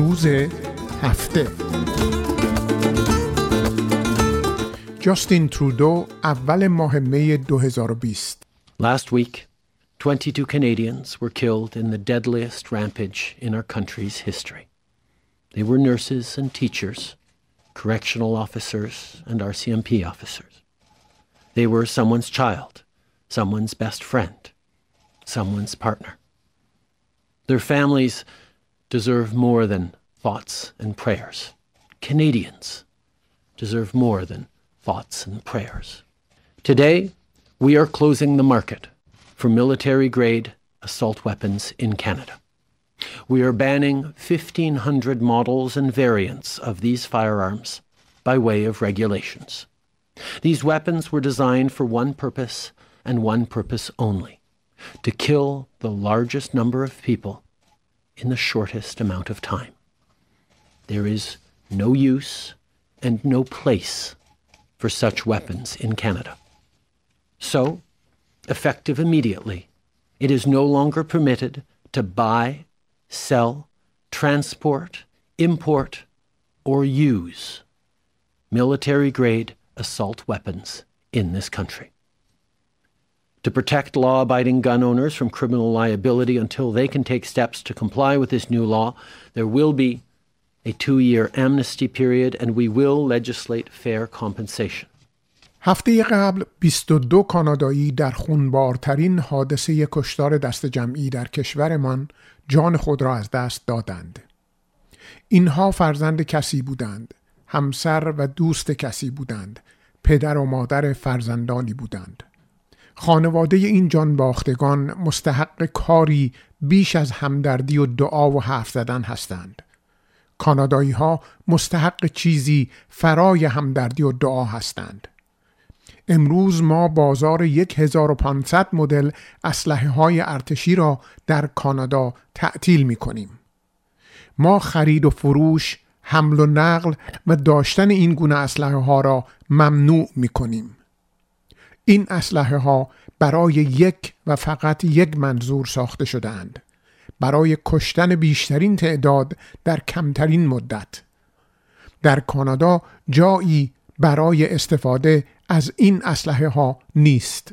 روز هفته جاستین ترودو اول ماه می 2020 Last week, 22 Canadians were killed in the deadliest rampage in our country's history. They were nurses and teachers, correctional officers, and RCMP officers. They were someone's child, someone's best friend, someone's partner. Their families deserve more than thoughts and prayers. Canadians deserve more than thoughts and prayers. Today, we are closing the market for military grade assault weapons in Canada. We are banning 1,500 models and variants of these firearms by way of regulations. These weapons were designed for one purpose and one purpose only to kill the largest number of people in the shortest amount of time. There is no use and no place for such weapons in Canada. So, effective immediately, it is no longer permitted to buy, sell, transport, import, or use military grade assault weapons in this country. To protect law abiding gun owners from criminal liability until they can take steps to comply with this new law, there will be a two year amnesty period and we will legislate fair compensation. هفته قبل 22 کانادایی در خونبارترین حادثه کشتار دست جمعی در کشورمان جان خود را از دست دادند. اینها فرزند کسی بودند، همسر و دوست کسی بودند، پدر و مادر فرزندانی بودند. خانواده این جان باختگان مستحق کاری بیش از همدردی و دعا و حرف زدن هستند. کانادایی ها مستحق چیزی فرای همدردی و دعا هستند. امروز ما بازار 1500 مدل اسلحه های ارتشی را در کانادا تعطیل می کنیم. ما خرید و فروش، حمل و نقل و داشتن این گونه اسلحه ها را ممنوع می کنیم. این اسلحه ها برای یک و فقط یک منظور ساخته شدهاند. برای کشتن بیشترین تعداد در کمترین مدت. در کانادا جایی برای استفاده از این اسلحه ها نیست.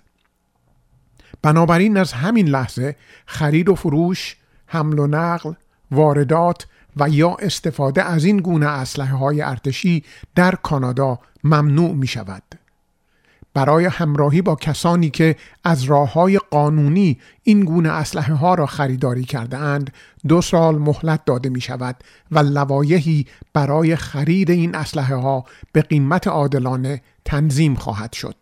بنابراین از همین لحظه خرید و فروش، حمل و نقل، واردات و یا استفاده از این گونه اسلحه های ارتشی در کانادا ممنوع می شود. برای همراهی با کسانی که از راه های قانونی این گونه اسلحه ها را خریداری کرده اند دو سال مهلت داده می شود و لوایحی برای خرید این اسلحه ها به قیمت عادلانه تنظیم خواهد شد.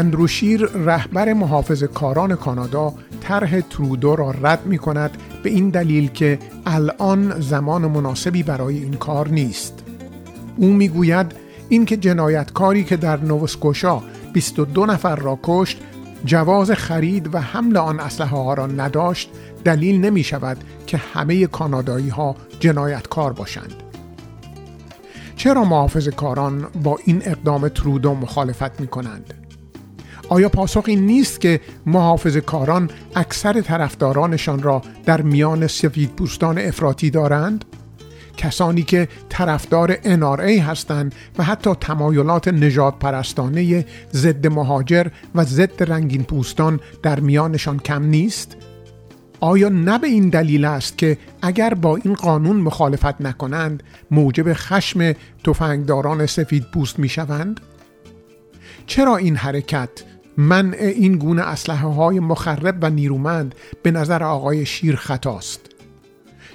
اندروشیر رهبر محافظ کاران کانادا طرح ترودو را رد می کند به این دلیل که الان زمان مناسبی برای این کار نیست او می‌گوید اینکه جنایتکاری که در نوسکوشا 22 نفر را کشت جواز خرید و حمل آن اسلحه ها را نداشت دلیل نمی شود که همه کانادایی ها جنایتکار باشند چرا محافظ کاران با این اقدام ترودو مخالفت می کنند؟ آیا پاسخ این نیست که محافظ کاران اکثر طرفدارانشان را در میان سفید پوستان افراطی دارند؟ کسانی که طرفدار NRA هستند و حتی تمایلات نجات پرستانه ضد مهاجر و ضد رنگین پوستان در میانشان کم نیست؟ آیا نه به این دلیل است که اگر با این قانون مخالفت نکنند موجب خشم تفنگداران سفید پوست می شوند؟ چرا این حرکت منع این گونه اسلحه های مخرب و نیرومند به نظر آقای شیر خطاست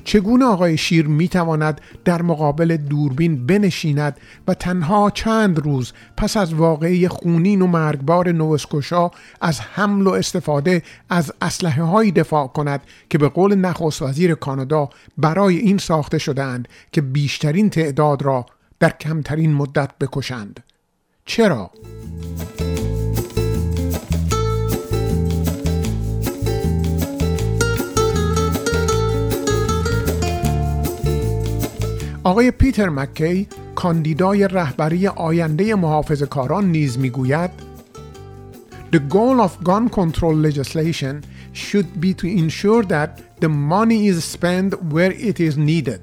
چگونه آقای شیر می تواند در مقابل دوربین بنشیند و تنها چند روز پس از واقعی خونین و مرگبار نوسکوشا از حمل و استفاده از اسلحه های دفاع کند که به قول نخست وزیر کانادا برای این ساخته شدهاند که بیشترین تعداد را در کمترین مدت بکشند چرا؟ آقای پیتر مکی کاندیدای رهبری آینده محافظ کاران نیز می‌گوید The goal of gun control legislation should be to ensure that the money is spent where it is needed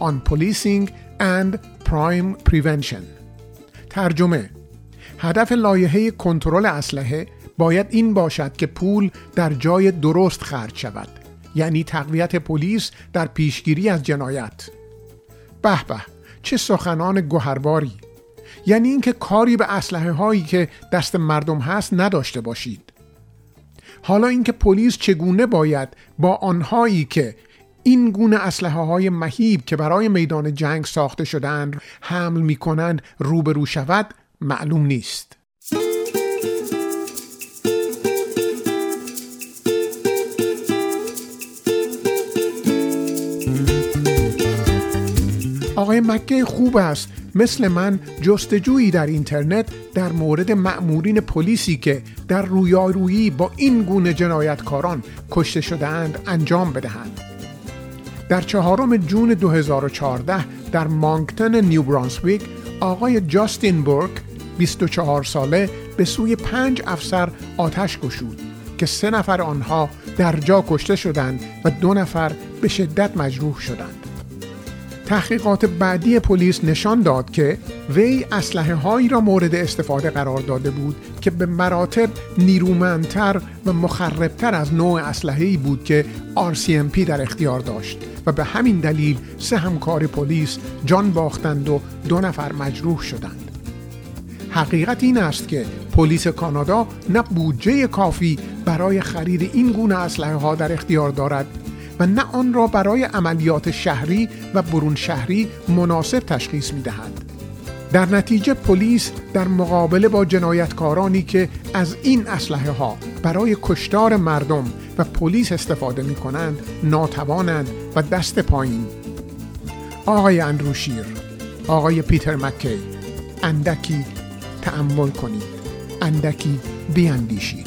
on policing and crime prevention. ترجمه هدف لایحه کنترل اسلحه باید این باشد که پول در جای درست خرج شود یعنی تقویت پلیس در پیشگیری از جنایت به به. چه سخنان گوهرباری یعنی اینکه کاری به اسلحه هایی که دست مردم هست نداشته باشید. حالا اینکه پلیس چگونه باید با آنهایی که این گونه اسلحه های مهیب که برای میدان جنگ ساخته شدند حمل می کنند روبرو شود معلوم نیست. آقای مکه خوب است مثل من جستجویی در اینترنت در مورد مأمورین پلیسی که در رویارویی با این گونه جنایتکاران کشته شدهاند انجام بدهند در چهارم جون 2014 در مانکتن نیو برانسویک آقای جاستین بورک 24 ساله به سوی پنج افسر آتش گشود که سه نفر آنها در جا کشته شدند و دو نفر به شدت مجروح شدند. تحقیقات بعدی پلیس نشان داد که وی اسلحه هایی را مورد استفاده قرار داده بود که به مراتب نیرومندتر و مخربتر از نوع اسلحه‌ای بود که RCMP در اختیار داشت و به همین دلیل سه همکار پلیس جان باختند و دو نفر مجروح شدند. حقیقت این است که پلیس کانادا نه بودجه کافی برای خرید این گونه اسلحه ها در اختیار دارد و نه آن را برای عملیات شهری و برون شهری مناسب تشخیص می دهد. در نتیجه پلیس در مقابله با جنایتکارانی که از این اسلحه ها برای کشتار مردم و پلیس استفاده می کنند ناتوانند و دست پایین. آقای اندروشیر آقای پیتر مکی اندکی تأمل کنید. اندکی بیاندیشید